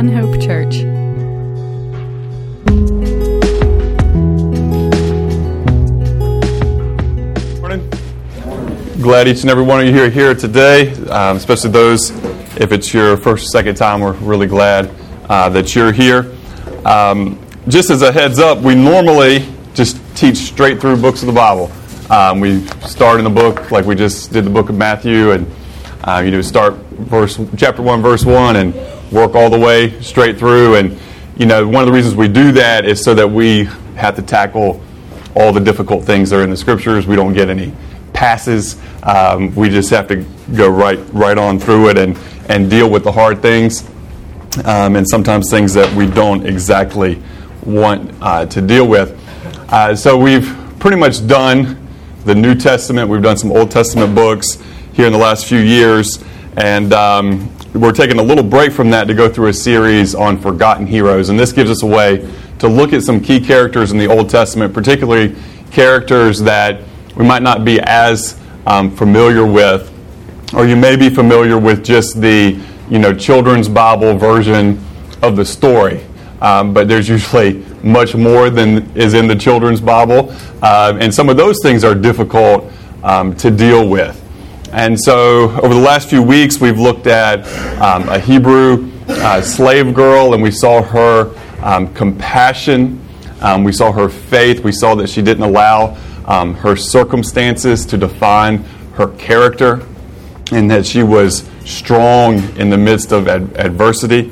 One Hope Church. Morning. Glad each and every one of you are here today, um, especially those, if it's your first or second time, we're really glad uh, that you're here. Um, just as a heads up, we normally just teach straight through books of the Bible. Um, we start in the book like we just did the book of Matthew, and uh, you know start verse chapter one, verse one, and work all the way straight through. And you know one of the reasons we do that is so that we have to tackle all the difficult things that are in the scriptures. We don't get any passes. Um, we just have to go right right on through it and and deal with the hard things, um, and sometimes things that we don't exactly want uh, to deal with. Uh, so we've pretty much done the New Testament. We've done some Old Testament books here in the last few years, and um, we're taking a little break from that to go through a series on forgotten heroes. And this gives us a way to look at some key characters in the Old Testament, particularly characters that we might not be as um, familiar with, or you may be familiar with just the you know children's Bible version of the story. Um, but there's usually much more than is in the children's Bible, uh, and some of those things are difficult um, to deal with. And so, over the last few weeks, we've looked at um, a Hebrew uh, slave girl, and we saw her um, compassion. Um, we saw her faith. We saw that she didn't allow um, her circumstances to define her character, and that she was strong in the midst of ad- adversity.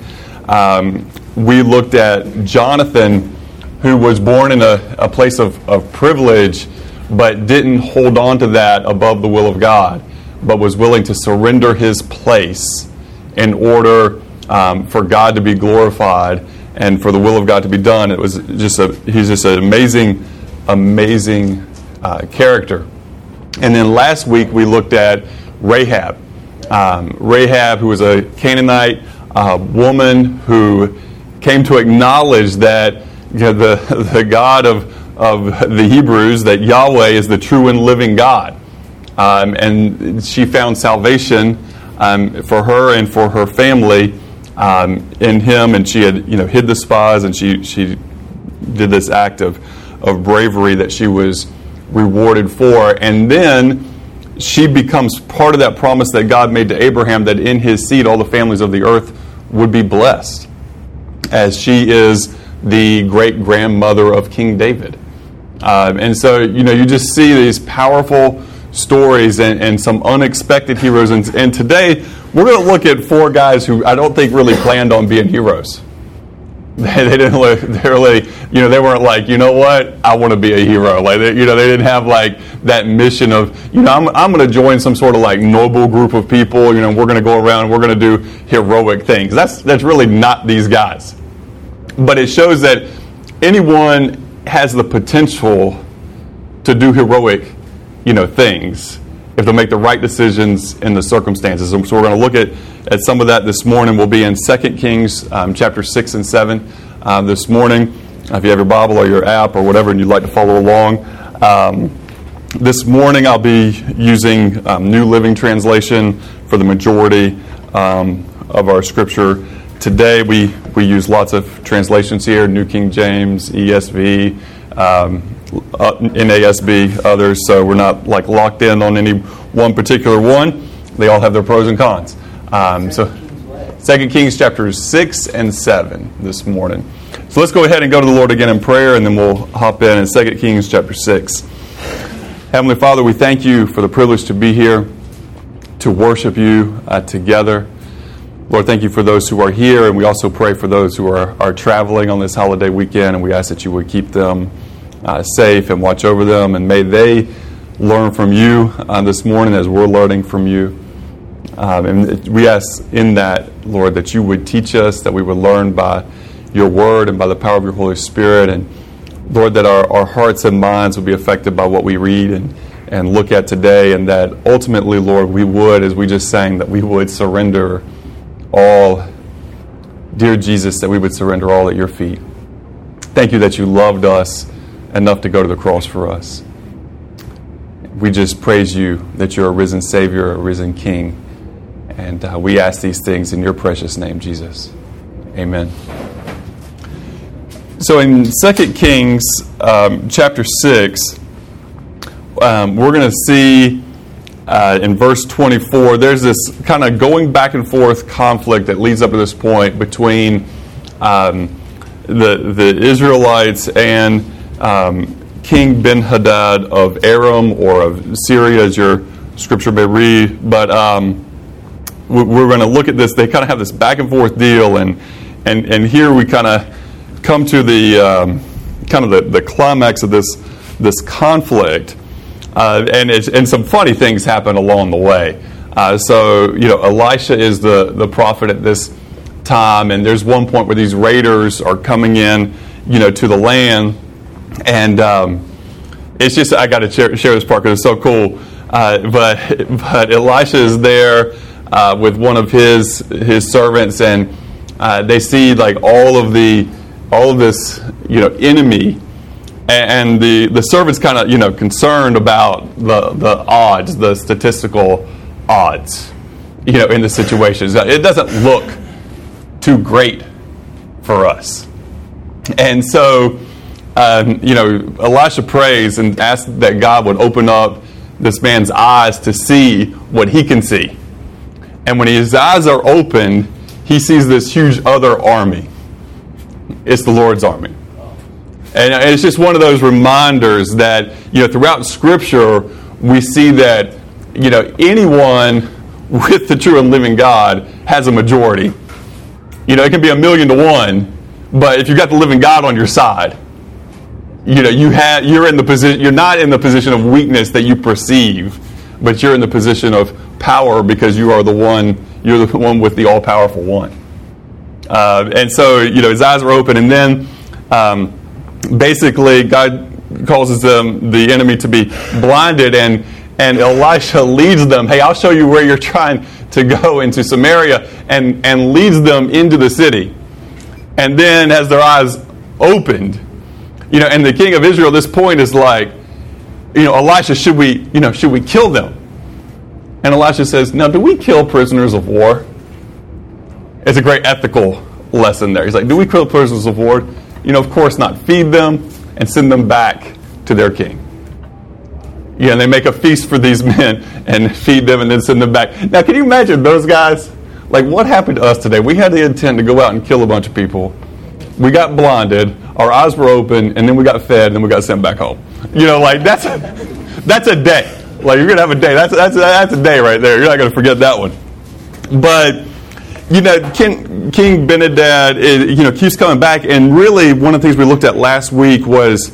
Um, we looked at Jonathan, who was born in a, a place of, of privilege, but didn't hold on to that above the will of God, but was willing to surrender his place in order um, for God to be glorified and for the will of God to be done. It was just a he's just an amazing, amazing uh, character. And then last week we looked at Rahab. Um, Rahab, who was a Canaanite uh, woman who came to acknowledge that you know, the, the God of, of the Hebrews, that Yahweh is the true and living God. Um, and she found salvation um, for her and for her family um, in him, and she had you know hid the spies, and she she did this act of of bravery that she was rewarded for, and then she becomes part of that promise that God made to Abraham that in his seed all the families of the earth would be blessed, as she is the great grandmother of King David. Um, and so, you know, you just see these powerful stories and, and some unexpected heroes. And, and today, we're going to look at four guys who I don't think really planned on being heroes. They, they didn't look, they really, you know, they weren't like, you know what, I want to be a hero. Like, they, you know, they didn't have like that mission of, you know, I'm, I'm going to join some sort of like noble group of people. You know, we're going to go around we're going to do heroic things. That's that's really not these guys. But it shows that anyone has the potential to do heroic, you know, things if they'll make the right decisions in the circumstances. And so we're going to look at, at some of that this morning. We'll be in 2 Kings um, chapter 6 and 7 um, this morning. if you have your Bible or your app or whatever and you'd like to follow along. Um, this morning I'll be using um, New Living Translation for the majority um, of our scripture. Today we, we use lots of translations here New King James, ESV, um, uh, NASB, others, so we're not like locked in on any one particular one. They all have their pros and cons. Um, so, Second Kings chapters six and seven this morning. So let's go ahead and go to the Lord again in prayer, and then we'll hop in in Second Kings chapter six. Heavenly Father, we thank you for the privilege to be here to worship you uh, together. Lord, thank you for those who are here, and we also pray for those who are, are traveling on this holiday weekend, and we ask that you would keep them uh, safe and watch over them, and may they learn from you uh, this morning as we're learning from you. Um, and we ask in that, Lord, that you would teach us, that we would learn by your word and by the power of your Holy Spirit, and Lord, that our, our hearts and minds would be affected by what we read and, and look at today, and that ultimately, Lord, we would, as we just sang, that we would surrender all, dear Jesus, that we would surrender all at your feet. Thank you that you loved us enough to go to the cross for us. We just praise you that you're a risen Savior, a risen King. And uh, we ask these things in your precious name, Jesus. Amen. So in 2 Kings um, chapter 6, um, we're going to see uh, in verse 24, there's this kind of going back and forth conflict that leads up to this point between um, the, the Israelites and um, King Ben Hadad of Aram or of Syria, as your scripture may read. But um, we're going to look at this. They kind of have this back and forth deal, and and and here we kind of come to the um, kind of the, the climax of this this conflict, uh, and and some funny things happen along the way. Uh, so you know, Elisha is the the prophet at this time, and there's one point where these raiders are coming in, you know, to the land, and um, it's just I got to share, share, this part because it's so cool. Uh, but but Elisha is there uh, with one of his his servants, and uh, they see like all of the all of this you know enemy, and the the servant's kind of you know concerned about the the odds, the statistical odds, you know, in the situations. It doesn't look too great for us, and so. Um, you know, Elisha prays and asks that God would open up this man's eyes to see what he can see. And when his eyes are opened, he sees this huge other army. It's the Lord's army. And it's just one of those reminders that, you know, throughout Scripture, we see that, you know, anyone with the true and living God has a majority. You know, it can be a million to one, but if you've got the living God on your side, you know, you have, you're in the position, you're not in the position of weakness that you perceive, but you're in the position of power because you are the one, you're the one with the all powerful one. Uh, and so, you know, his eyes are open, and then um, basically God causes them, the enemy, to be blinded, and, and Elisha leads them. Hey, I'll show you where you're trying to go into Samaria, and, and leads them into the city. And then, as their eyes opened, you know, and the king of Israel at this point is like, you know, Elisha, should we, you know, should we kill them? And Elisha says, Now, do we kill prisoners of war? It's a great ethical lesson there. He's like, Do we kill prisoners of war? You know, of course not. Feed them and send them back to their king. Yeah, and they make a feast for these men and feed them and then send them back. Now, can you imagine those guys? Like, what happened to us today? We had the intent to go out and kill a bunch of people. We got blinded, our eyes were open, and then we got fed, and then we got sent back home. You know, like, that's a, that's a day. Like you're gonna have a day. That's that's that's a day right there. You're not gonna forget that one. But you know, King, King Benhadad, is, you know, keeps coming back, and really one of the things we looked at last week was,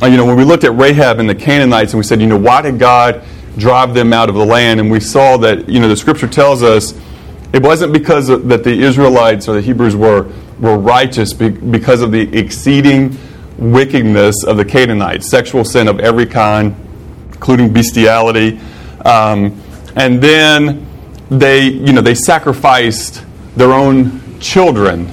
uh, you know, when we looked at Rahab and the Canaanites, and we said, you know, why did God drive them out of the land? And we saw that, you know, the Scripture tells us it wasn't because of, that the Israelites or the Hebrews were were righteous because of the exceeding wickedness of the Canaanites, sexual sin of every kind including bestiality. Um, and then they, you know, they sacrificed their own children,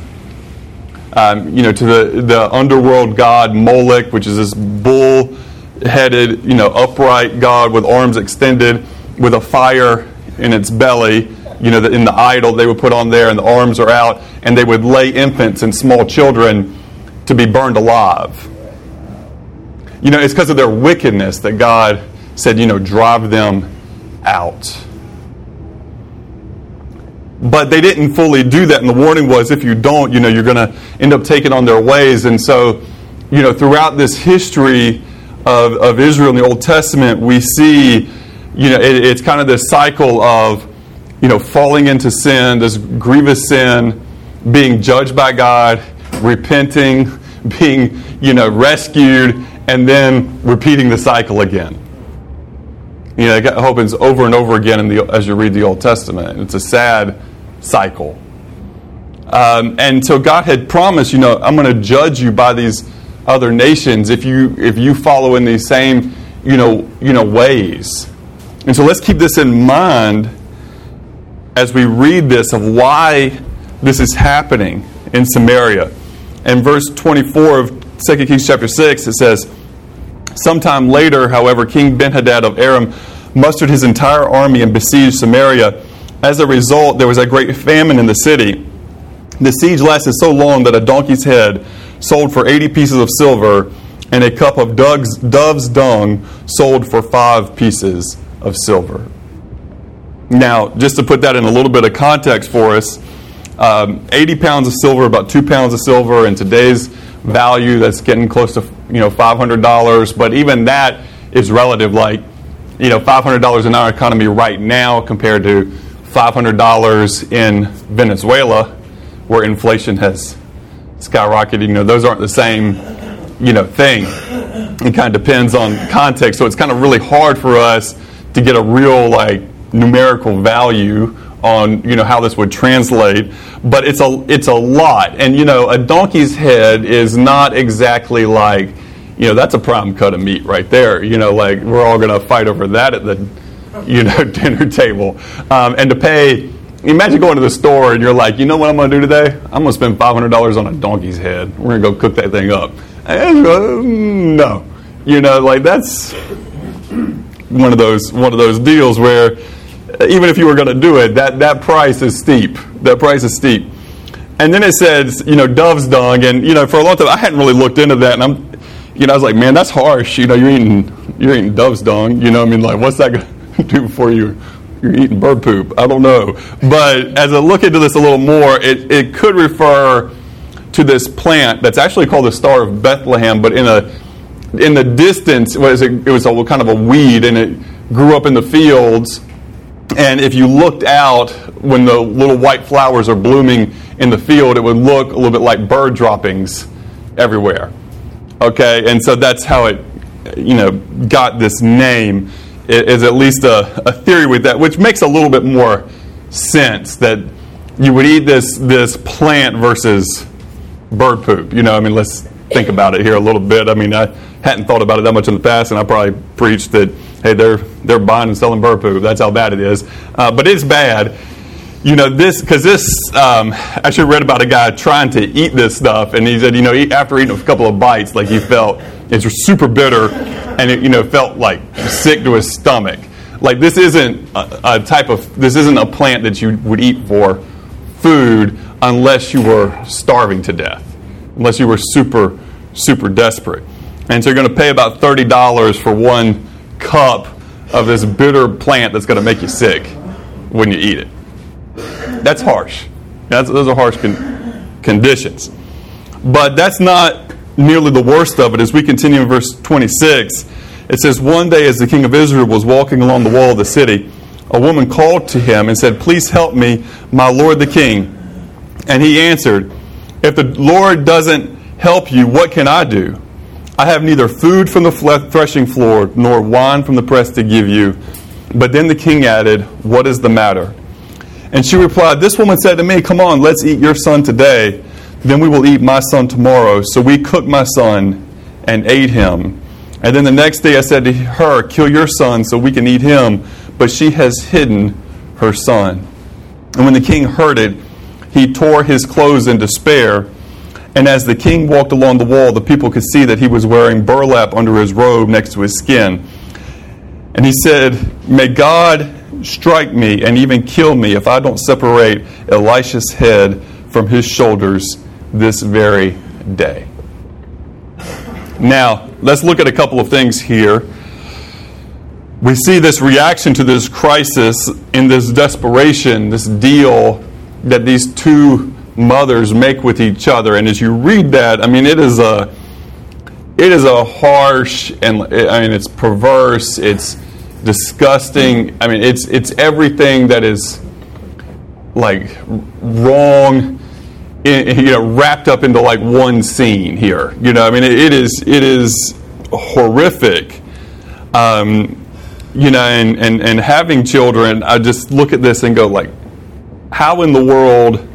um, you know, to the, the underworld god Moloch, which is this bull-headed, you know, upright god with arms extended, with a fire in its belly. You know, in the idol they would put on there, and the arms are out, and they would lay infants and small children to be burned alive. You know, it's because of their wickedness that God said, you know, drive them out. But they didn't fully do that, and the warning was if you don't, you know, you're going to end up taking on their ways. And so, you know, throughout this history of, of Israel in the Old Testament, we see, you know, it, it's kind of this cycle of, you know, falling into sin, this grievous sin, being judged by God, repenting, being, you know, rescued, and then repeating the cycle again. You know, it happens over and over again the, as you read the Old Testament. It's a sad cycle. Um, and so God had promised, you know, I'm going to judge you by these other nations if you if you follow in these same, you know, you know ways. And so let's keep this in mind as we read this of why this is happening in Samaria. In verse 24 of 2 Kings chapter 6, it says, Sometime later, however, King Benhadad of Aram mustered his entire army and besieged Samaria. As a result, there was a great famine in the city. The siege lasted so long that a donkey's head sold for 80 pieces of silver, and a cup of dove's, dove's dung sold for five pieces of silver. Now, just to put that in a little bit of context for us, um, 80 pounds of silver, about two pounds of silver in today's value, that's getting close to you know $500. But even that is relative. Like you know, $500 in our economy right now compared to $500 in Venezuela, where inflation has skyrocketed. You know, those aren't the same you know thing. It kind of depends on context. So it's kind of really hard for us to get a real like numerical value on you know how this would translate but it's a it's a lot. And you know a donkey's head is not exactly like you know that's a prime cut of meat right there. You know like we're all going to fight over that at the you know dinner table. Um, and to pay imagine going to the store and you're like you know what i'm going to do today? I'm going to spend $500 on a donkey's head. We're going to go cook that thing up. And, uh, no. You know like that's one of those one of those deals where even if you were going to do it, that, that price is steep. That price is steep. And then it says, you know, dove's dung. And, you know, for a long time, I hadn't really looked into that. And I'm, you know, I was like, man, that's harsh. You know, you're eating, you're eating dove's dung. You know, I mean, like, what's that going to do for you? You're eating bird poop. I don't know. But as I look into this a little more, it, it could refer to this plant that's actually called the Star of Bethlehem, but in a in the distance, was it, it was a kind of a weed, and it grew up in the fields and if you looked out when the little white flowers are blooming in the field, it would look a little bit like bird droppings everywhere. Okay, and so that's how it, you know, got this name. It is at least a, a theory with that, which makes a little bit more sense that you would eat this this plant versus bird poop. You know, I mean, let's think about it here a little bit. I mean, I hadn't thought about it that much in the past, and I probably preached that hey, they're they're buying and selling bird poop. That's how bad it is. Uh, but it's bad. You know this because this. Um, I actually read about a guy trying to eat this stuff, and he said, you know, after eating a couple of bites, like he felt it's super bitter, and it, you know, felt like sick to his stomach. Like this isn't a, a type of this isn't a plant that you would eat for food unless you were starving to death, unless you were super super desperate. And so you're going to pay about thirty dollars for one cup of this bitter plant that's going to make you sick when you eat it. That's harsh. That's, those are harsh con- conditions. But that's not nearly the worst of it. As we continue in verse 26, it says, One day as the king of Israel was walking along the wall of the city, a woman called to him and said, Please help me, my lord the king. And he answered, If the Lord doesn't help you, what can I do? I have neither food from the threshing floor nor wine from the press to give you. But then the king added, What is the matter? And she replied, This woman said to me, Come on, let's eat your son today. Then we will eat my son tomorrow. So we cooked my son and ate him. And then the next day I said to her, Kill your son so we can eat him. But she has hidden her son. And when the king heard it, he tore his clothes in despair. And as the king walked along the wall, the people could see that he was wearing burlap under his robe next to his skin. And he said, May God strike me and even kill me if I don't separate Elisha's head from his shoulders this very day. Now, let's look at a couple of things here. We see this reaction to this crisis in this desperation, this deal that these two mothers make with each other. And as you read that, I mean, it is a it is a harsh and I mean, it's perverse. It's disgusting. I mean, it's it's everything that is like wrong. In, you know, wrapped up into like one scene here. You know, I mean, it, it is it is horrific. Um, you know, and, and, and having children, I just look at this and go like, how in the world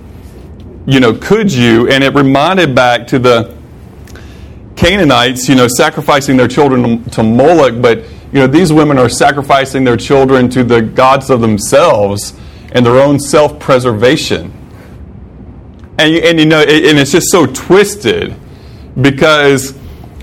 you know, could you? And it reminded back to the Canaanites, you know, sacrificing their children to Moloch, but, you know, these women are sacrificing their children to the gods of themselves and their own self preservation. And, and, you know, it, and it's just so twisted because,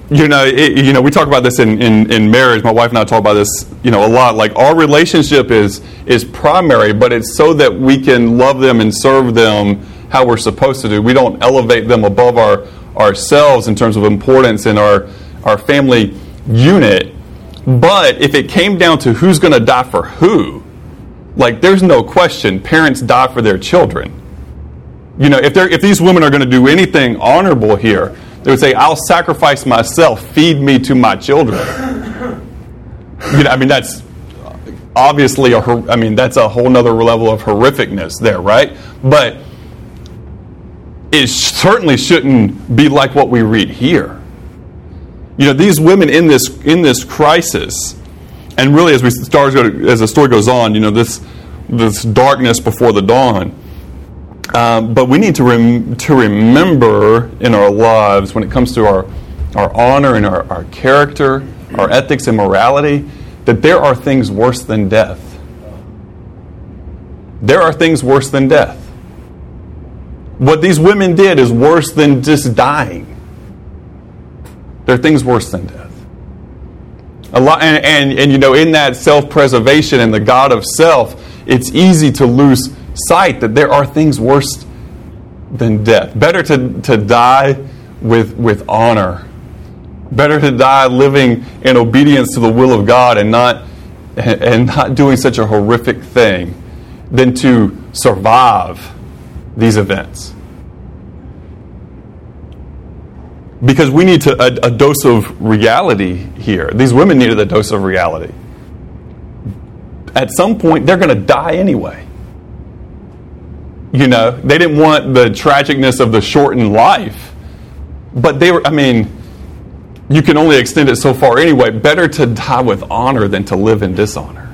you know, it, you know, we talk about this in, in, in marriage. My wife and I talk about this, you know, a lot. Like our relationship is is primary, but it's so that we can love them and serve them how we're supposed to do. We don't elevate them above our ourselves in terms of importance in our, our family unit. But if it came down to who's going to die for who, like there's no question parents die for their children. You know, if, they're, if these women are going to do anything honorable here, they would say, I'll sacrifice myself, feed me to my children. You know, I mean, that's obviously a, I mean, that's a whole nother level of horrificness there, right? But it certainly shouldn't be like what we read here. You know, these women in this in this crisis, and really as we start as the story goes on, you know, this this darkness before the dawn. Um, but we need to rem- to remember in our lives when it comes to our our honor and our, our character, our ethics and morality, that there are things worse than death. There are things worse than death. What these women did is worse than just dying. There are things worse than death. A lot, and, and, and you know, in that self preservation and the God of self, it's easy to lose sight that there are things worse than death. Better to, to die with, with honor. Better to die living in obedience to the will of God and not, and not doing such a horrific thing than to survive these events. Because we need to, a, a dose of reality here. These women needed a dose of reality. At some point, they're going to die anyway. You know, they didn't want the tragicness of the shortened life, but they were, I mean, you can only extend it so far anyway. Better to die with honor than to live in dishonor.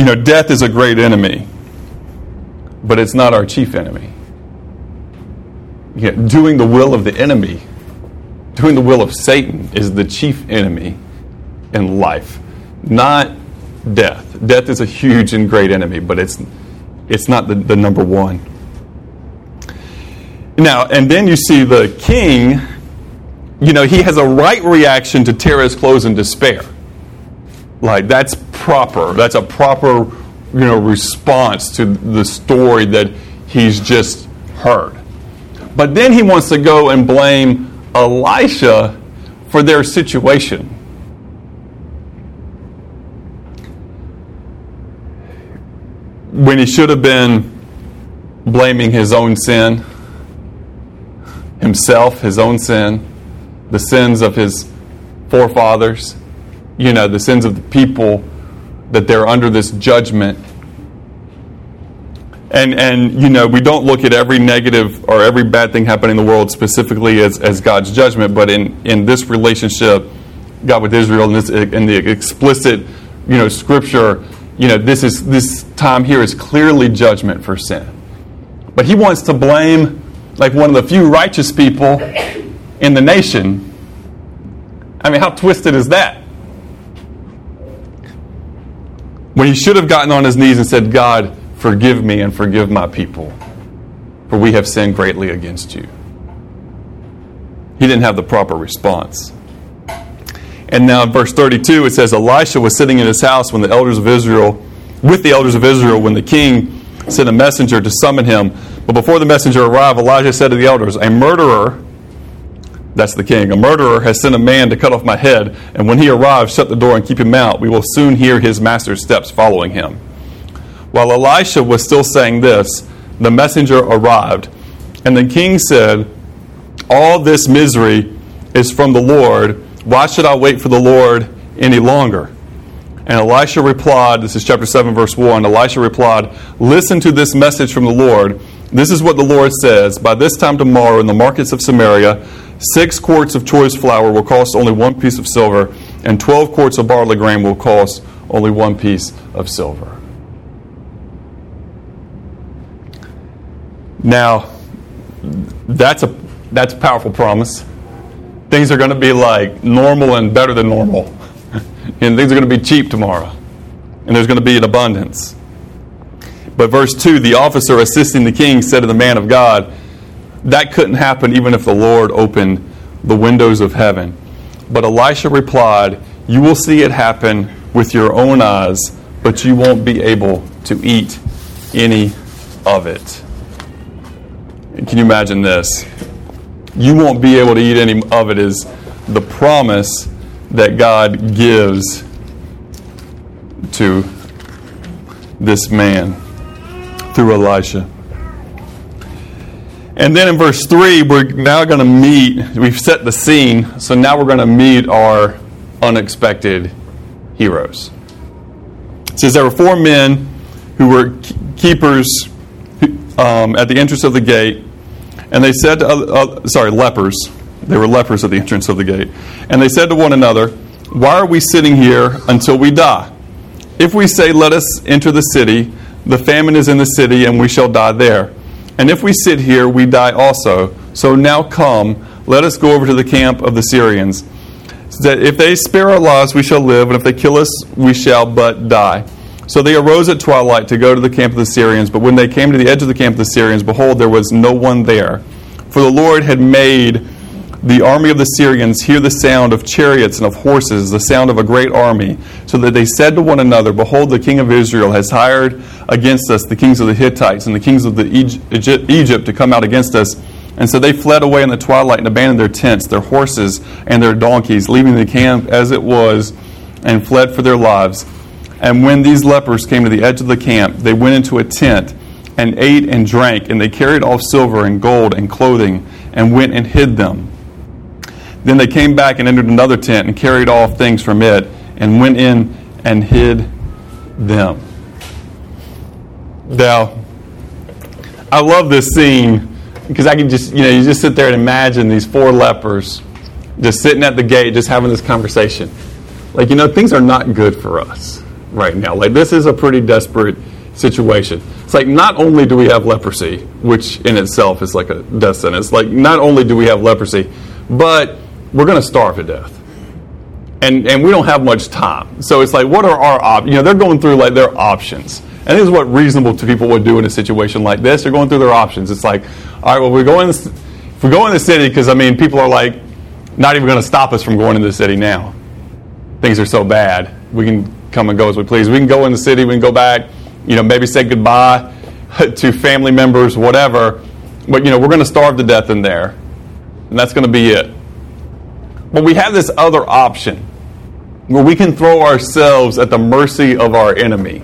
You know, death is a great enemy, but it's not our chief enemy. Yeah, doing the will of the enemy, doing the will of Satan, is the chief enemy in life, not death. Death is a huge and great enemy, but it's, it's not the, the number one. Now, and then you see the king, you know, he has a right reaction to tear his clothes in despair. Like, that's proper. That's a proper, you know, response to the story that he's just heard. But then he wants to go and blame Elisha for their situation. When he should have been blaming his own sin, himself, his own sin, the sins of his forefathers, you know, the sins of the people that they're under this judgment. And, and you know, we don't look at every negative or every bad thing happening in the world specifically as, as God's judgment, but in, in this relationship, God with Israel, and, this, in the explicit, you know, scripture, you know, this, is, this time here is clearly judgment for sin. But he wants to blame, like, one of the few righteous people in the nation. I mean, how twisted is that? When he should have gotten on his knees and said, God, forgive me and forgive my people, for we have sinned greatly against you. He didn't have the proper response. And now in verse 32, it says, Elisha was sitting in his house when the elders of Israel, with the elders of Israel, when the king sent a messenger to summon him. But before the messenger arrived, Elijah said to the elders, A murderer that's the king. A murderer has sent a man to cut off my head, and when he arrives, shut the door and keep him out. We will soon hear his master's steps following him. While Elisha was still saying this, the messenger arrived, and the king said, All this misery is from the Lord. Why should I wait for the Lord any longer? And Elisha replied, This is chapter 7, verse 1. Elisha replied, Listen to this message from the Lord. This is what the Lord says By this time tomorrow, in the markets of Samaria, Six quarts of choice flour will cost only one piece of silver, and 12 quarts of barley grain will cost only one piece of silver. Now, that's a that's a powerful promise. Things are going to be like normal and better than normal. and things are going to be cheap tomorrow. And there's going to be an abundance. But verse 2 the officer assisting the king said to the man of God, that couldn't happen even if the Lord opened the windows of heaven. But Elisha replied, You will see it happen with your own eyes, but you won't be able to eat any of it. Can you imagine this? You won't be able to eat any of it is the promise that God gives to this man through Elisha. And then in verse 3, we're now going to meet, we've set the scene, so now we're going to meet our unexpected heroes. It says there were four men who were keepers um, at the entrance of the gate, and they said to, other, uh, sorry, lepers. They were lepers at the entrance of the gate. And they said to one another, Why are we sitting here until we die? If we say, Let us enter the city, the famine is in the city, and we shall die there. And if we sit here, we die also. So now come, let us go over to the camp of the Syrians. So that if they spare our lives, we shall live, and if they kill us, we shall but die. So they arose at twilight to go to the camp of the Syrians. But when they came to the edge of the camp of the Syrians, behold, there was no one there. For the Lord had made the army of the Syrians hear the sound of chariots and of horses, the sound of a great army, so that they said to one another, Behold, the king of Israel has hired against us the kings of the Hittites and the kings of the Egypt to come out against us. And so they fled away in the twilight and abandoned their tents, their horses, and their donkeys, leaving the camp as it was, and fled for their lives. And when these lepers came to the edge of the camp, they went into a tent and ate and drank, and they carried off silver and gold and clothing, and went and hid them. Then they came back and entered another tent and carried off things from it and went in and hid them. Now, I love this scene because I can just, you know, you just sit there and imagine these four lepers just sitting at the gate, just having this conversation. Like, you know, things are not good for us right now. Like, this is a pretty desperate situation. It's like not only do we have leprosy, which in itself is like a death sentence, like not only do we have leprosy, but we're going to starve to death. And, and we don't have much time. So it's like, what are our options? You know, they're going through like their options. And this is what reasonable people would do in a situation like this. They're going through their options. It's like, all right, well, we go in, if we go in the city, because I mean, people are like, not even going to stop us from going into the city now. Things are so bad. We can come and go as we please. We can go in the city, we can go back, you know, maybe say goodbye to family members, whatever. But, you know, we're going to starve to death in there. And that's going to be it. But we have this other option where we can throw ourselves at the mercy of our enemy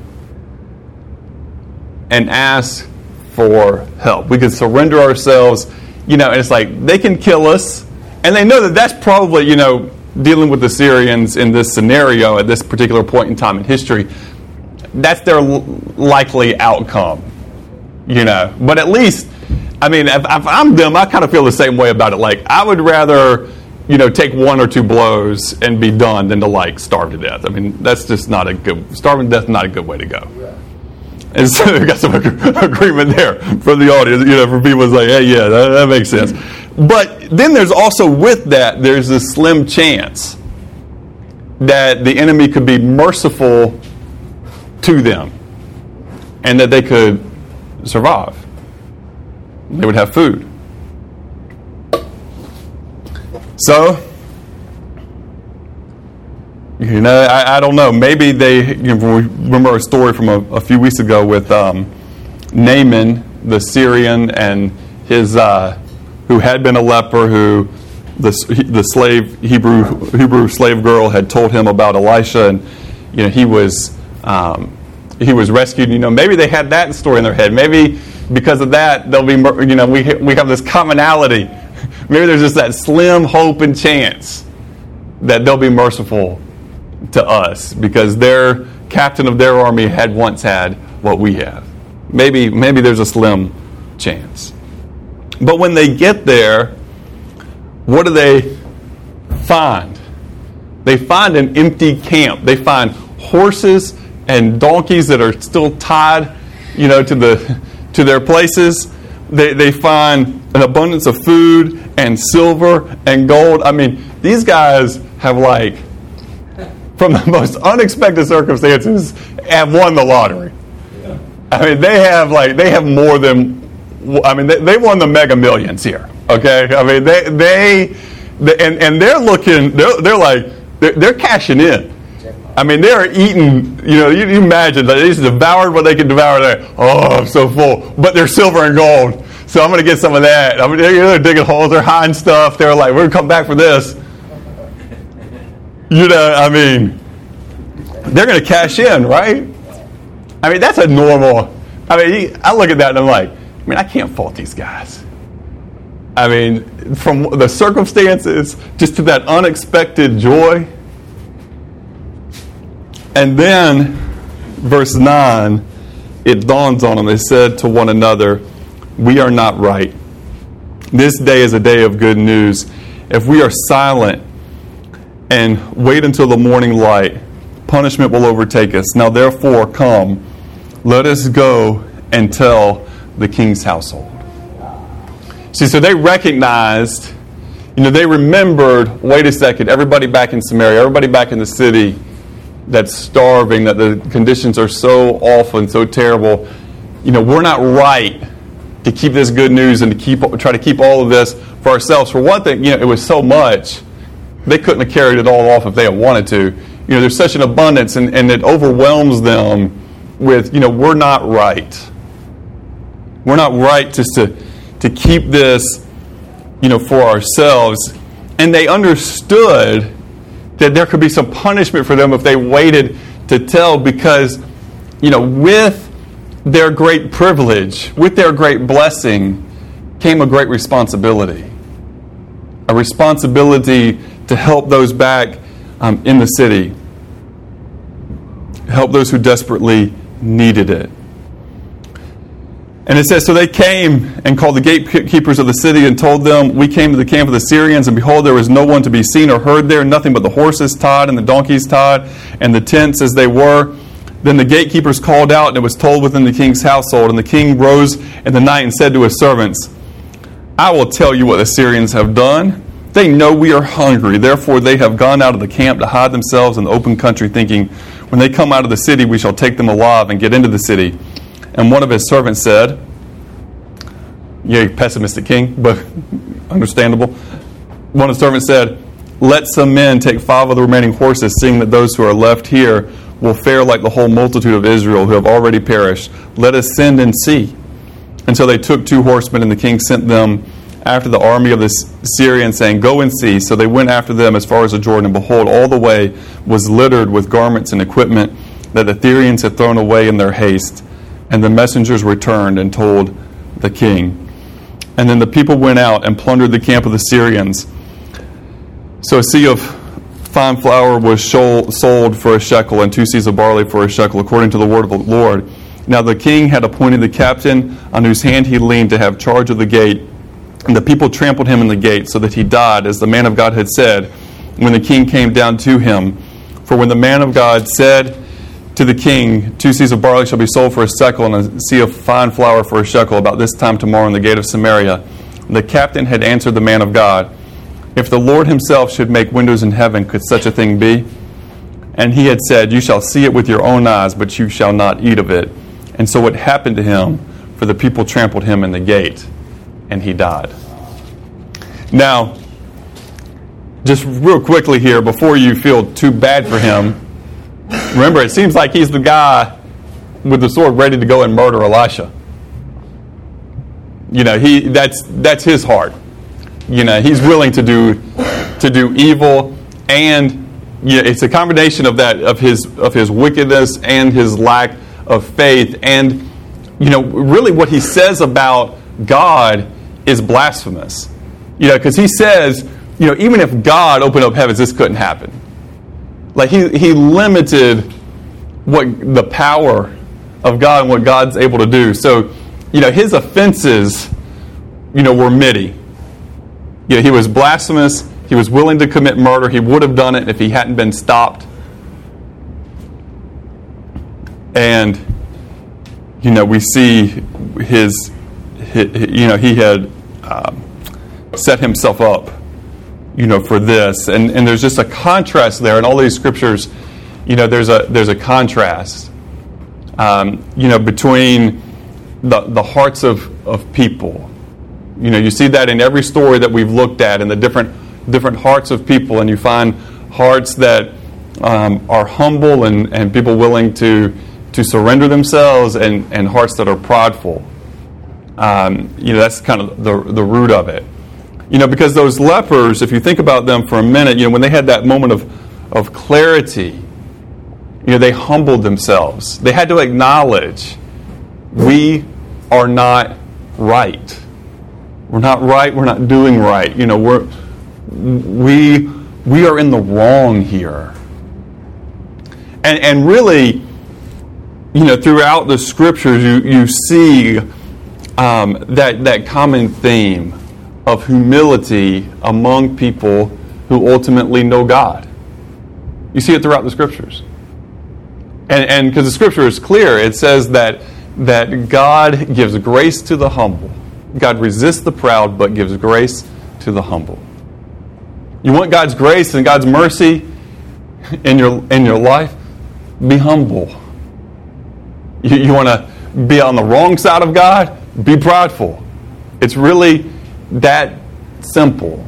and ask for help. We can surrender ourselves, you know, and it's like they can kill us, and they know that that's probably, you know, dealing with the Syrians in this scenario at this particular point in time in history, that's their likely outcome, you know. But at least, I mean, if, if I'm them, I kind of feel the same way about it. Like, I would rather you know, take one or two blows and be done than to like starve to death. I mean, that's just not a good starving to death. Not a good way to go. And so we got some agreement there from the audience. You know, for people it's like, hey, yeah, that, that makes sense. But then there's also with that, there's a slim chance that the enemy could be merciful to them and that they could survive. They would have food. So, you know, I, I don't know. Maybe they, you know, remember a story from a, a few weeks ago with um, Naaman, the Syrian, and his, uh, who had been a leper, who the, the slave, Hebrew, Hebrew slave girl had told him about Elisha, and, you know, he was, um, he was rescued. You know, maybe they had that story in their head. Maybe because of that, they'll be, you know, we, we have this commonality maybe there's just that slim hope and chance that they'll be merciful to us because their captain of their army had once had what we have. Maybe, maybe there's a slim chance. But when they get there, what do they find? They find an empty camp. They find horses and donkeys that are still tied, you know, to the to their places. They, they find an abundance of food and silver and gold. I mean, these guys have like, from the most unexpected circumstances, have won the lottery. I mean, they have like they have more than. I mean, they, they won the mega millions here. Okay, I mean they they, they and and they're looking. They're they're like they're, they're cashing in. I mean, they're eating, you know, you, you imagine, they just devoured what they could devour there. Oh, I'm so full. But they're silver and gold. So I'm going to get some of that. I mean, they're digging holes, they're hiding stuff. They're like, we're going to come back for this. You know, I mean, they're going to cash in, right? I mean, that's a normal. I mean, I look at that and I'm like, I mean, I can't fault these guys. I mean, from the circumstances just to that unexpected joy. And then, verse 9, it dawns on them. They said to one another, We are not right. This day is a day of good news. If we are silent and wait until the morning light, punishment will overtake us. Now, therefore, come, let us go and tell the king's household. See, so they recognized, you know, they remembered wait a second, everybody back in Samaria, everybody back in the city that's starving, that the conditions are so awful and so terrible. You know, we're not right to keep this good news and to keep try to keep all of this for ourselves. For one thing, you know, it was so much they couldn't have carried it all off if they had wanted to. You know, there's such an abundance and, and it overwhelms them with, you know, we're not right. We're not right just to, to keep this, you know, for ourselves. And they understood that there could be some punishment for them if they waited to tell because, you know, with their great privilege, with their great blessing, came a great responsibility. A responsibility to help those back um, in the city, help those who desperately needed it. And it says, So they came and called the gatekeepers of the city and told them, We came to the camp of the Syrians, and behold, there was no one to be seen or heard there, nothing but the horses tied and the donkeys tied, and the tents as they were. Then the gatekeepers called out, and it was told within the king's household. And the king rose in the night and said to his servants, I will tell you what the Syrians have done. They know we are hungry. Therefore, they have gone out of the camp to hide themselves in the open country, thinking, When they come out of the city, we shall take them alive and get into the city. And one of his servants said, Yea, pessimistic king, but understandable. One of the servants said, Let some men take five of the remaining horses, seeing that those who are left here will fare like the whole multitude of Israel who have already perished. Let us send and see. And so they took two horsemen, and the king sent them after the army of the Syrians, saying, Go and see. So they went after them as far as the Jordan, and behold, all the way was littered with garments and equipment that the Syrians had thrown away in their haste. And the messengers returned and told the king. And then the people went out and plundered the camp of the Syrians. So a sea of fine flour was sold for a shekel, and two seahs of barley for a shekel, according to the word of the Lord. Now the king had appointed the captain on whose hand he leaned to have charge of the gate and the people trampled him in the gate, so that he died, as the man of God had said, when the king came down to him. For when the man of God said to the king, Two seahs of barley shall be sold for a shekel, and a seah of fine flour for a shekel, about this time tomorrow in the gate of Samaria, the captain had answered the man of God, If the Lord himself should make windows in heaven, could such a thing be? And he had said, You shall see it with your own eyes, but you shall not eat of it. And so it happened to him, for the people trampled him in the gate and he died. Now, just real quickly here, before you feel too bad for him, remember it seems like he's the guy with the sword ready to go and murder Elisha. You know, he that's that's his heart. You know, he's willing to do to do evil and yeah, it's a combination of that of his of his wickedness and his lack of faith and you know really what he says about God is blasphemous. You know, because he says, you know, even if God opened up heavens, this couldn't happen. Like he, he limited what the power of God and what God's able to do. So, you know, his offenses, you know, were many. You know, he was blasphemous. He was willing to commit murder. He would have done it if he hadn't been stopped. And, you know, we see his, his you know, he had um, set himself up, you know, for this. And, and there's just a contrast there in all these scriptures. You know, there's a there's a contrast, um, you know, between the the hearts of of people. You know, you see that in every story that we've looked at, in the different different hearts of people, and you find hearts that um, are humble and, and people willing to, to surrender themselves and, and hearts that are prideful. Um, you know, that's kind of the, the root of it. You know, because those lepers, if you think about them for a minute, you know, when they had that moment of, of clarity, you know, they humbled themselves. They had to acknowledge we are not right. We're not right. We're not doing right. You know, we're, we, we are in the wrong here. And, and really, you know, throughout the scriptures, you, you see um, that, that common theme of humility among people who ultimately know God. You see it throughout the scriptures. And and because the scripture is clear, it says that, that God gives grace to the humble. God resists the proud, but gives grace to the humble. You want God's grace and God's mercy in your, in your life? Be humble. You, you want to be on the wrong side of God? Be prideful. It's really that simple.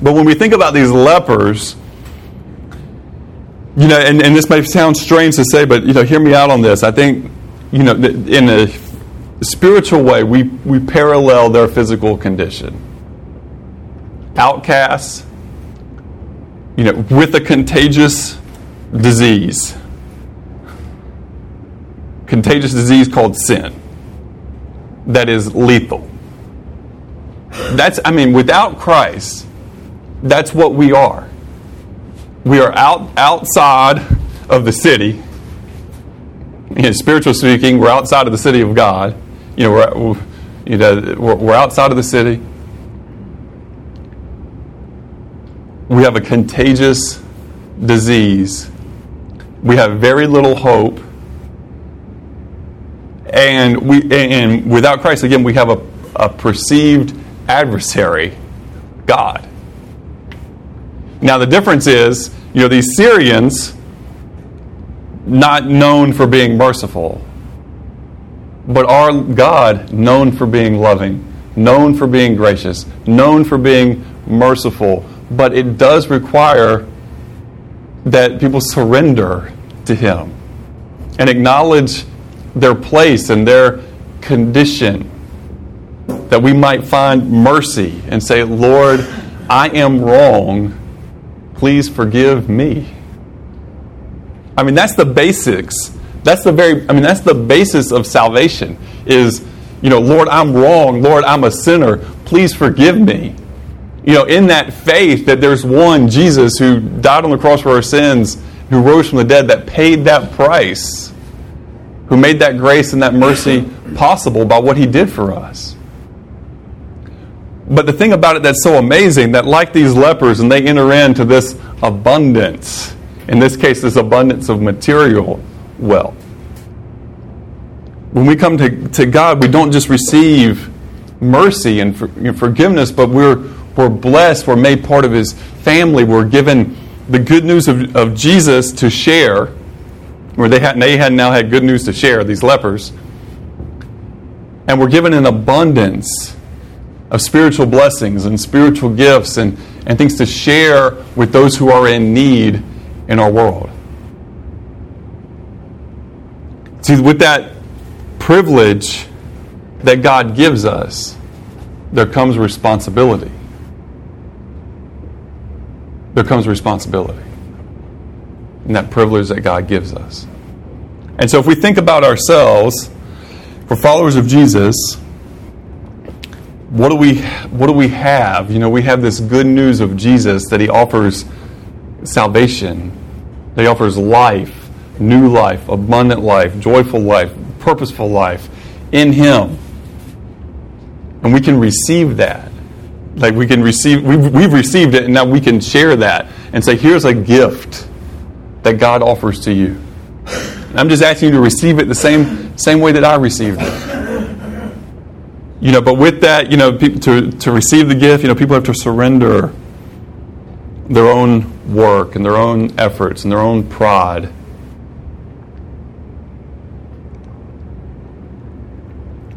But when we think about these lepers, you know, and, and this may sound strange to say, but you know, hear me out on this. I think, you know, in a spiritual way, we, we parallel their physical condition. Outcasts, you know, with a contagious disease. Contagious disease called sin that is lethal. That's, I mean, without Christ, that's what we are. We are out outside of the city. Know, spiritual speaking, we're outside of the city of God. You know, we're, you know, we're, outside of the city. We have a contagious disease. We have very little hope. And, we, and without Christ, again, we have a, a perceived adversary, God. Now, the difference is, you know, these Syrians, not known for being merciful, but our God, known for being loving, known for being gracious, known for being merciful. But it does require that people surrender to Him and acknowledge their place and their condition that we might find mercy and say, Lord, I am wrong. Please forgive me. I mean, that's the basics. That's the very, I mean, that's the basis of salvation is, you know, Lord, I'm wrong. Lord, I'm a sinner. Please forgive me. You know, in that faith that there's one, Jesus, who died on the cross for our sins, who rose from the dead, that paid that price, who made that grace and that mercy possible by what he did for us. But the thing about it that's so amazing that, like these lepers, and they enter into this abundance, in this case, this abundance of material wealth. When we come to, to God, we don't just receive mercy and, for, forgiveness, but we're, we're blessed, we're made part of His family, we're given the good news of, of Jesus to share, where they had, they had now had good news to share, these lepers. And we're given an abundance of spiritual blessings and spiritual gifts and, and things to share with those who are in need in our world. See, with that privilege that God gives us, there comes responsibility. There comes responsibility. And that privilege that God gives us. And so if we think about ourselves, for followers of Jesus, what do we what do we have? You know, we have this good news of Jesus that he offers salvation. That he offers life, new life, abundant life, joyful life, purposeful life in him. And we can receive that. Like we can receive we've, we've received it and now we can share that and say here's a gift that God offers to you. And I'm just asking you to receive it the same same way that I received it you know, but with that, you know, to, to receive the gift, you know, people have to surrender their own work and their own efforts and their own pride.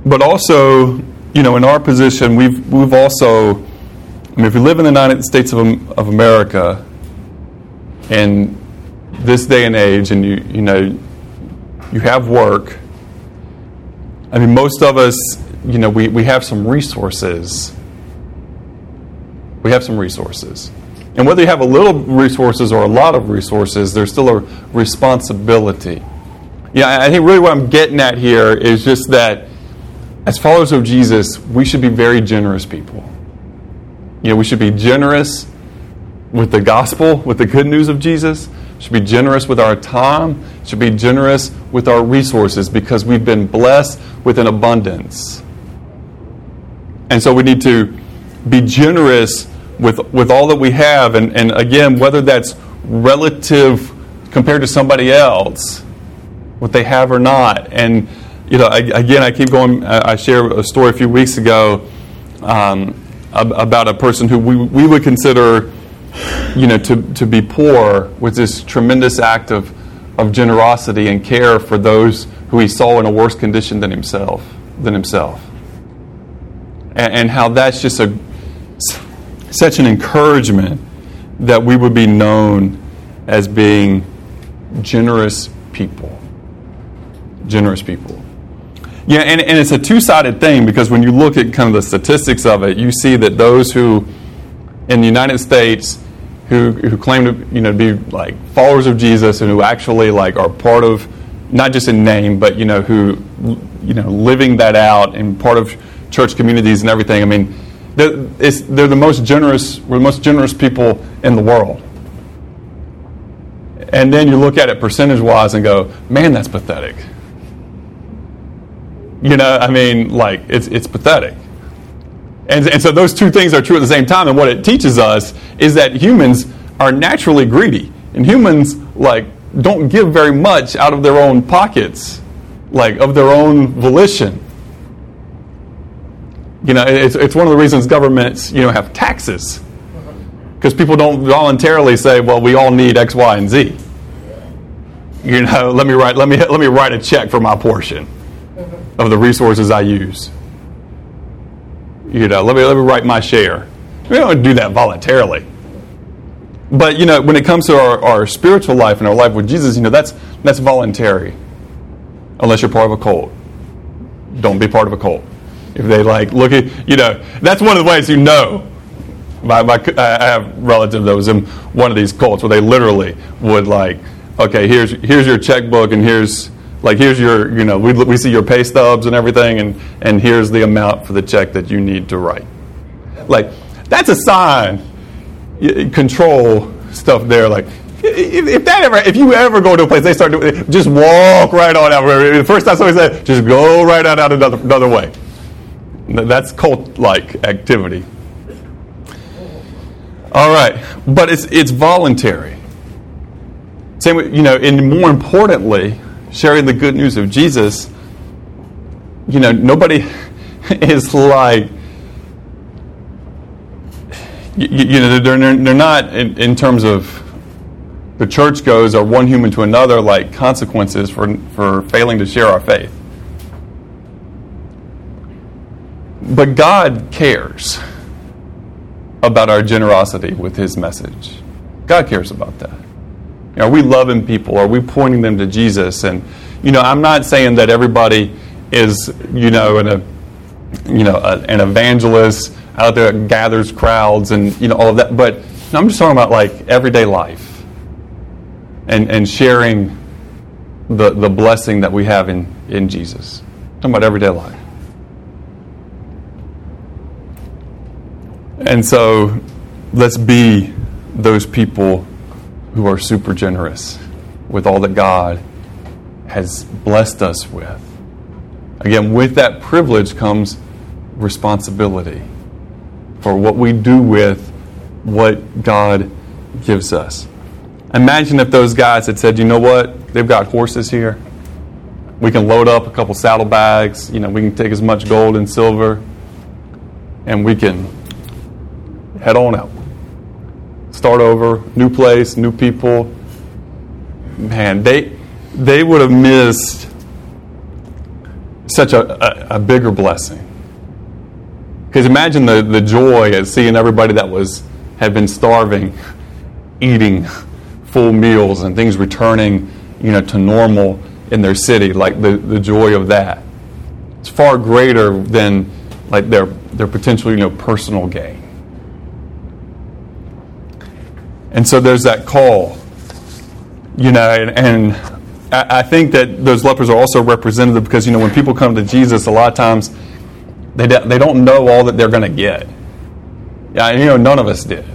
But also, you know, in our position, we've, we've also, I mean, if we live in the United States of, of America and this day and age, and you you know you have work. I mean, most of us, you know, we, we have some resources. We have some resources. And whether you have a little resources or a lot of resources, there's still a responsibility. Yeah, I think really what I'm getting at here is just that as followers of Jesus, we should be very generous people. You know, we should be generous with the gospel, with the good news of Jesus. Should be generous with our time. Should be generous with our resources because we've been blessed with an abundance. And so we need to be generous with, with all that we have. And, and again, whether that's relative compared to somebody else, what they have or not. And, you know, I, again, I keep going. I shared a story a few weeks ago um, about a person who we, we would consider, you know, to, to be poor with this tremendous act of, of generosity and care for those who he saw in a worse condition than himself. Than himself. And, and how that's just a such an encouragement that we would be known as being generous people. Generous people. Yeah, and, and it's a two sided thing because when you look at kind of the statistics of it, you see that those who, in the United States, who, who claim to you know be like followers of Jesus and who actually like are part of not just in name but you know who you know living that out and part of church communities and everything. I mean, they're, they're the most generous. We're the most generous people in the world. And then you look at it percentage wise and go, man, that's pathetic. You know, I mean, like, it's, it's pathetic. And, and so those two things are true at the same time. And what it teaches us is that humans are naturally greedy. And humans, like, don't give very much out of their own pockets, like, of their own volition. You know, it's, it's one of the reasons governments, you know, have taxes. Because people don't voluntarily say, well, we all need X, Y, and Z. You know, let me write, let me, let me write a check for my portion of the resources I use. You know, let me, let me write my share. We don't do that voluntarily. But, you know, when it comes to our, our spiritual life and our life with Jesus, you know, that's, that's voluntary. Unless you're part of a cult. Don't be part of a cult. If they like look at, you know, that's one of the ways you know. My, my, I have relatives that was in one of these cults where they literally would like, okay, here's here's your checkbook and here's like here's your, you know, we, we see your pay stubs and everything, and and here's the amount for the check that you need to write. Like that's a sign. Control stuff there, like if, that ever, if you ever go to a place, they start doing, just walk right on out. The first time somebody said, just go right on out another, another way. That's cult like activity. All right, but it's, it's voluntary. Same, you know, and more importantly, sharing the good news of Jesus, you know, nobody is like, you, you know, they're, they're not, in, in terms of the church goes, or one human to another, like consequences for, for failing to share our faith. But God cares about our generosity with His message. God cares about that. Are we loving people? Are we pointing them to Jesus? And you know, I'm not saying that everybody is, you know, a, you know, a, an evangelist out there that gathers crowds and you know all of that. But I'm just talking about like everyday life and and sharing the the blessing that we have in in Jesus. I'm talking about everyday life. And so let's be those people who are super generous with all that God has blessed us with. Again, with that privilege comes responsibility for what we do with what God gives us. Imagine if those guys had said, you know what, they've got horses here. We can load up a couple saddlebags, you know, we can take as much gold and silver, and we can head on out. Start over, new place, new people. Man, they they would have missed such a, a, a bigger blessing. Because imagine the, the joy at seeing everybody that was had been starving, eating full meals and things returning, you know, to normal in their city, like the, the joy of that. It's far greater than like their their potential, you know, personal gain. And so there's that call, you know, and, and I, think that those lepers are also representative because, you know, when people come to Jesus, a lot of times they, don't- they don't know all that they're going to get. Yeah, you know, none of us did.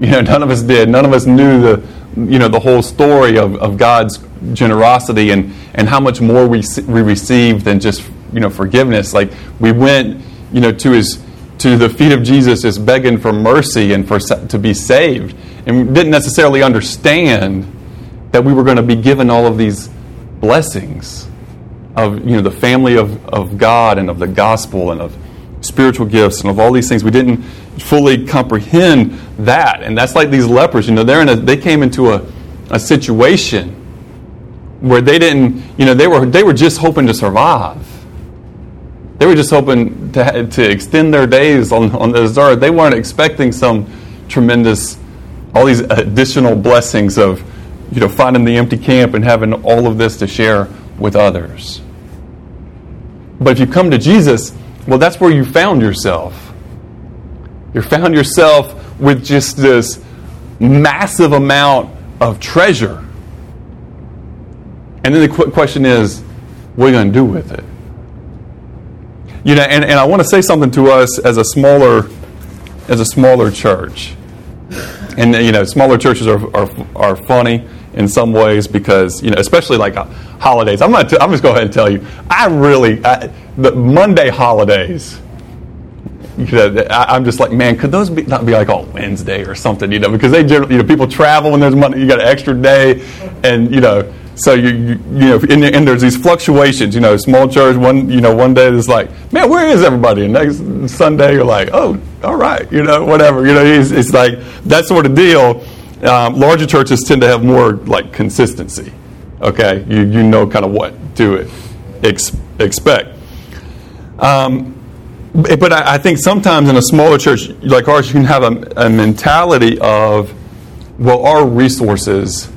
You know, none of us did. None of us knew the, you know, the whole story of, of God's generosity and, and how much more we, we received than just, you know, forgiveness. Like we went, you know, to his to the feet of Jesus just begging for mercy and for to be saved, and didn't necessarily understand that we were going to be given all of these blessings of you know the family of, of God and of the gospel and of spiritual gifts and of all these things. We didn't fully comprehend that, and that's like these lepers. You know, they're in a, they came into a, a situation where they didn't. You know, they were they were just hoping to survive. They were just hoping to, to extend their days on, on this earth. They weren't expecting some tremendous, all these additional blessings of, you know, finding the empty camp and having all of this to share with others. But if you come to Jesus, well, that's where you found yourself. You found yourself with just this massive amount of treasure. And then the qu- question is, what are you going to do with it? You know, and, and I want to say something to us as a smaller, as a smaller church. And you know, smaller churches are, are, are funny in some ways because you know, especially like uh, holidays. I'm gonna I'm just go ahead and tell you, I really I, the Monday holidays. You know, I, I'm just like, man, could those be, not be like on Wednesday or something? You know, because they generally, you know, people travel when there's money. You got an extra day, and you know, so you you, know, and, and there's these fluctuations. You know, small church one, you know, one day it's like, man, where is everybody? And next Sunday you're like, oh, all right, you know, whatever. You know, it's, it's like that sort of deal. Um, larger churches tend to have more like consistency. Okay, you you know kind of what to ex- expect. Um, but I, I think sometimes in a smaller church like ours, you can have a, a mentality of, well, our resources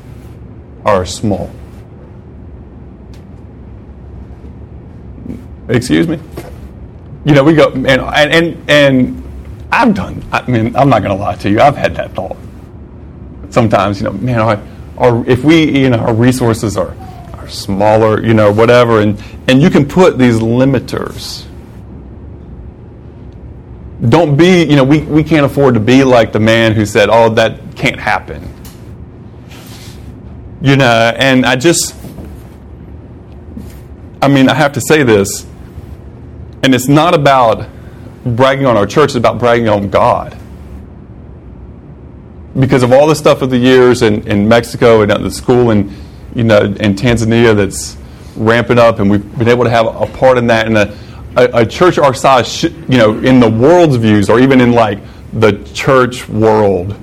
are small. Excuse me? You know, we go, and, and, and, I've done, I mean, I'm not going to lie to you, I've had that thought. Sometimes, you know, man, our, our, if we, you know, our resources are, are smaller, you know, whatever, and, and you can put these limiters don't be, you know, we, we can't afford to be like the man who said, oh, that can't happen. You know, and I just, I mean, I have to say this, and it's not about bragging on our church, it's about bragging on God. Because of all the stuff of the years in, in Mexico and at the school in, you know, in Tanzania that's ramping up, and we've been able to have a part in that. And a, a, a church our size, sh- you know, in the world's views, or even in like the church world,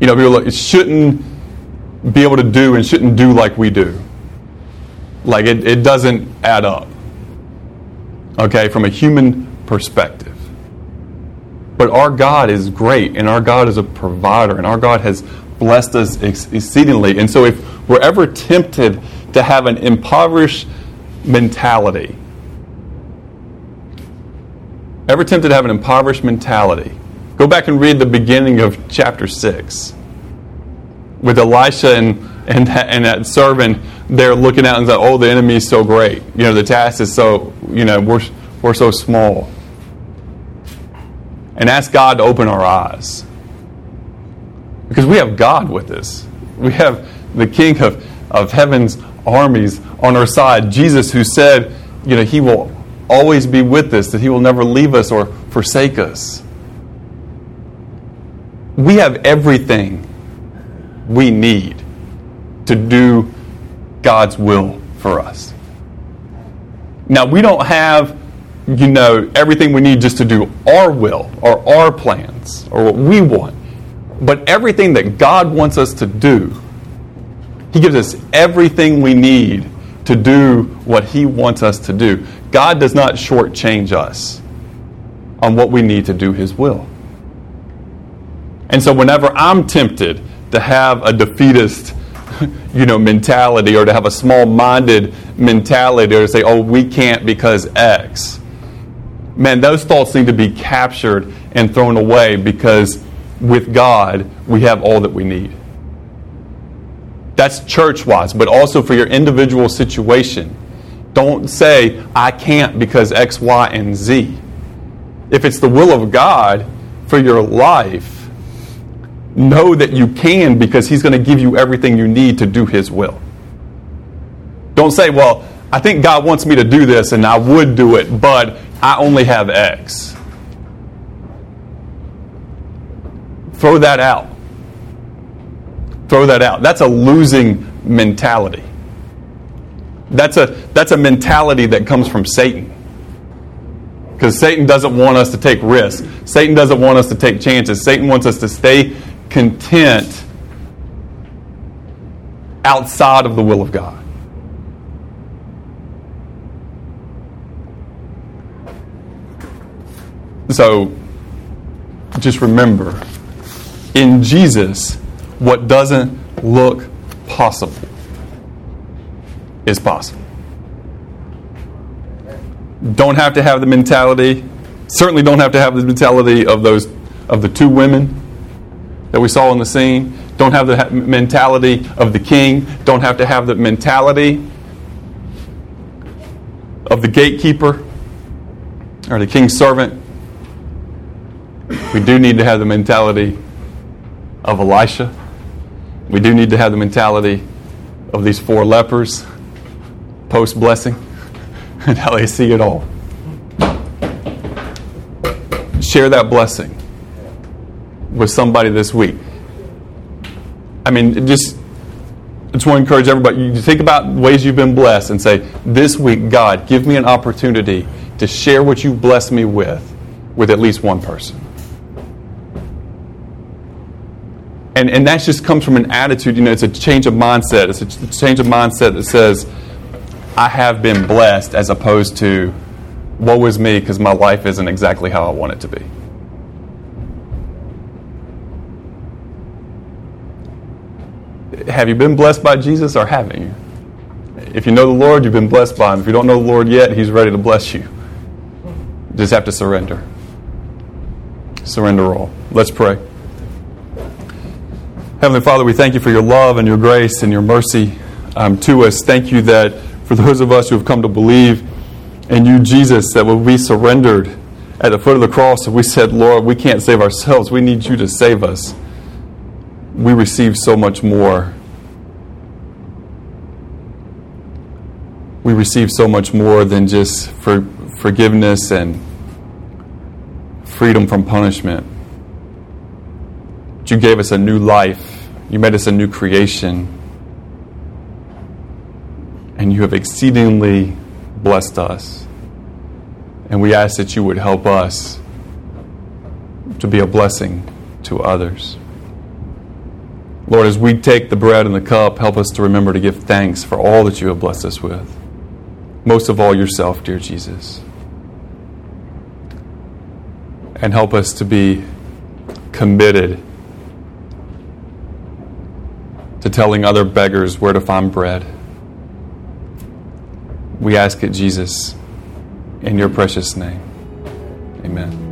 you know, people like, shouldn't be able to do and shouldn't do like we do. Like it, it doesn't add up. Okay, from a human perspective. But our God is great, and our God is a provider, and our God has blessed us ex- exceedingly. And so, if we're ever tempted to have an impoverished mentality, ever tempted to have an impoverished mentality, go back and read the beginning of chapter 6 with Elisha and, and, and that servant there looking out and saying, oh, the enemy is so great. You know, the task is so, you know, we're, we're so small. And ask God to open our eyes. Because we have God with us. We have the King of, of heaven's armies on our side, Jesus, who said, you know, he will always be with us, that he will never leave us or forsake us. We have everything we need to do God's will for us. Now, we don't have, you know, everything we need just to do our will or our plans or what we want. But everything that God wants us to do, He gives us everything we need to do what He wants us to do. God does not shortchange us on what we need to do His will. And so, whenever I'm tempted to have a defeatist you know, mentality or to have a small minded mentality or to say, oh, we can't because X. Man, those thoughts need to be captured and thrown away because with God, we have all that we need. That's church wise, but also for your individual situation. Don't say, I can't because X, Y, and Z. If it's the will of God for your life, know that you can because He's going to give you everything you need to do His will. Don't say, well, I think God wants me to do this and I would do it, but I only have X. Throw that out. Throw that out. That's a losing mentality. That's a, that's a mentality that comes from Satan. Because Satan doesn't want us to take risks. Satan doesn't want us to take chances. Satan wants us to stay content outside of the will of God. So just remember in Jesus, what doesn't look possible is possible. Don't have to have the mentality, certainly don't have to have the mentality of those of the two women that we saw in the scene. Don't have the mentality of the king. Don't have to have the mentality of the gatekeeper or the king's servant. We do need to have the mentality of Elisha. We do need to have the mentality of these four lepers post blessing and how they see it all. Share that blessing with somebody this week. I mean, just I just want to encourage everybody. You think about ways you've been blessed and say, "This week, God, give me an opportunity to share what you've blessed me with, with at least one person." And and that just comes from an attitude. You know, it's a change of mindset. It's a change of mindset that says, "I have been blessed," as opposed to, "Woe is me," because my life isn't exactly how I want it to be. Have you been blessed by Jesus or haven't you? If you know the Lord, you've been blessed by Him. If you don't know the Lord yet, He's ready to bless you. you just have to surrender. Surrender all. Let's pray. Heavenly Father, we thank you for your love and your grace and your mercy um, to us. Thank you that for those of us who have come to believe in you, Jesus, that when we surrendered at the foot of the cross and we said, Lord, we can't save ourselves, we need you to save us, we receive so much more we receive so much more than just for forgiveness and freedom from punishment. But you gave us a new life. You made us a new creation. And you have exceedingly blessed us. And we ask that you would help us to be a blessing to others. Lord, as we take the bread and the cup, help us to remember to give thanks for all that you have blessed us with most of all yourself, dear Jesus. And help us to be committed to telling other beggars where to find bread. We ask it, Jesus, in your precious name. Amen.